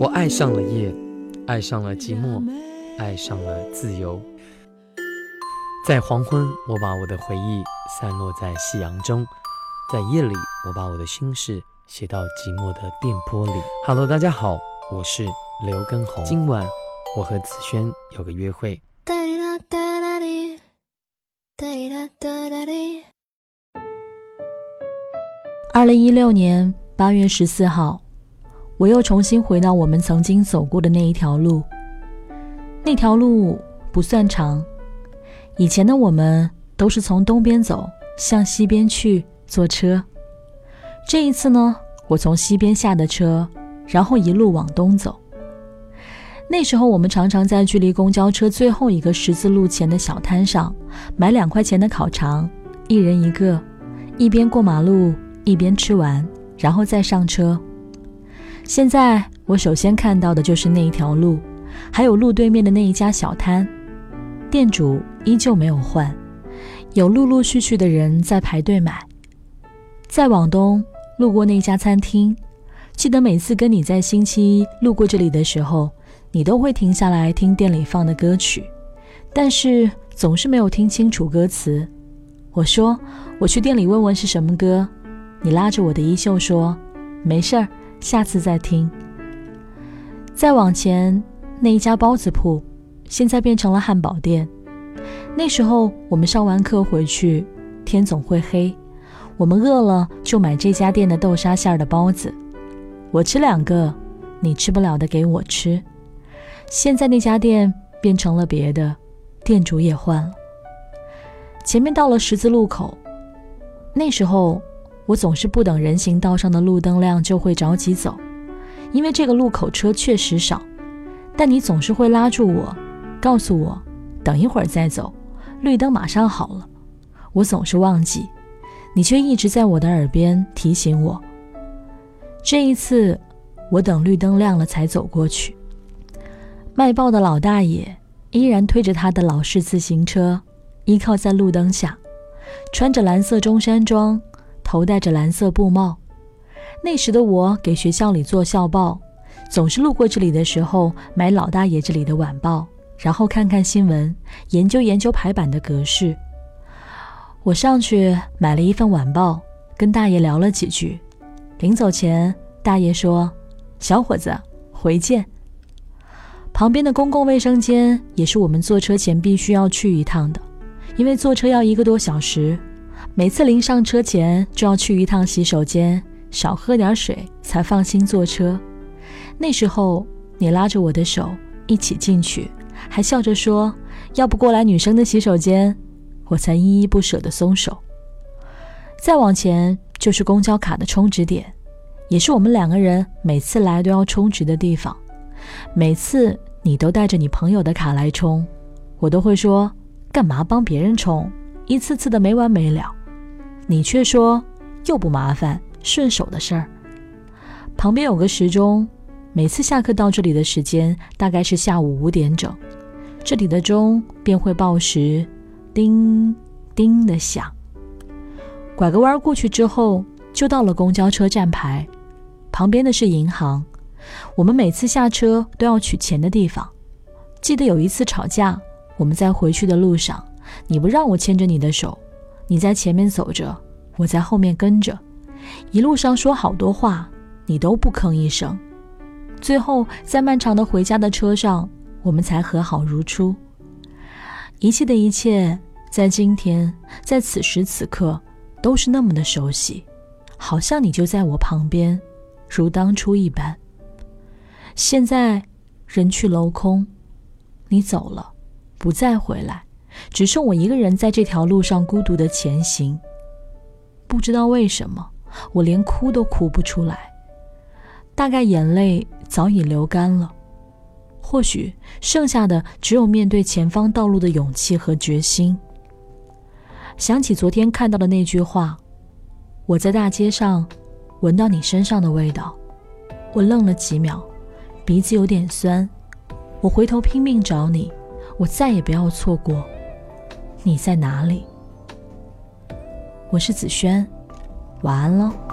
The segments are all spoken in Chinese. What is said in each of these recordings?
我爱上了夜，爱上了寂寞，爱上了自由。在黄昏，我把我的回忆散落在夕阳中；在夜里，我把我的心事写到寂寞的电波里。Hello，大家好，我是刘根红。今晚我和子轩有个约会。二零一六年八月十四号。我又重新回到我们曾经走过的那一条路。那条路不算长，以前的我们都是从东边走向西边去坐车。这一次呢，我从西边下的车，然后一路往东走。那时候我们常常在距离公交车最后一个十字路前的小摊上买两块钱的烤肠，一人一个，一边过马路一边吃完，然后再上车。现在我首先看到的就是那一条路，还有路对面的那一家小摊，店主依旧没有换，有陆陆续续的人在排队买。再往东，路过那家餐厅，记得每次跟你在星期一路过这里的时候，你都会停下来听店里放的歌曲，但是总是没有听清楚歌词。我说我去店里问问是什么歌，你拉着我的衣袖说没事儿。下次再听。再往前，那一家包子铺，现在变成了汉堡店。那时候我们上完课回去，天总会黑，我们饿了就买这家店的豆沙馅的包子。我吃两个，你吃不了的给我吃。现在那家店变成了别的，店主也换了。前面到了十字路口，那时候。我总是不等人行道上的路灯亮就会着急走，因为这个路口车确实少。但你总是会拉住我，告诉我等一会儿再走，绿灯马上好了。我总是忘记，你却一直在我的耳边提醒我。这一次，我等绿灯亮了才走过去。卖报的老大爷依然推着他的老式自行车，依靠在路灯下，穿着蓝色中山装。头戴着蓝色布帽，那时的我给学校里做校报，总是路过这里的时候买老大爷这里的晚报，然后看看新闻，研究研究排版的格式。我上去买了一份晚报，跟大爷聊了几句，临走前，大爷说：“小伙子，回见。”旁边的公共卫生间也是我们坐车前必须要去一趟的，因为坐车要一个多小时。每次临上车前就要去一趟洗手间，少喝点水才放心坐车。那时候你拉着我的手一起进去，还笑着说：“要不过来女生的洗手间。”我才依依不舍地松手。再往前就是公交卡的充值点，也是我们两个人每次来都要充值的地方。每次你都带着你朋友的卡来充，我都会说：“干嘛帮别人充？一次次的没完没了。”你却说又不麻烦，顺手的事儿。旁边有个时钟，每次下课到这里的时间大概是下午五点整，这里的钟便会报时，叮叮的响。拐个弯过去之后，就到了公交车站牌，旁边的是银行，我们每次下车都要取钱的地方。记得有一次吵架，我们在回去的路上，你不让我牵着你的手。你在前面走着，我在后面跟着，一路上说好多话，你都不吭一声。最后在漫长的回家的车上，我们才和好如初。一切的一切，在今天，在此时此刻，都是那么的熟悉，好像你就在我旁边，如当初一般。现在人去楼空，你走了，不再回来。只剩我一个人在这条路上孤独的前行。不知道为什么，我连哭都哭不出来，大概眼泪早已流干了。或许剩下的只有面对前方道路的勇气和决心。想起昨天看到的那句话：“我在大街上闻到你身上的味道。”我愣了几秒，鼻子有点酸。我回头拼命找你，我再也不要错过。你在哪里？我是子轩，晚安喽。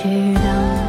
知道。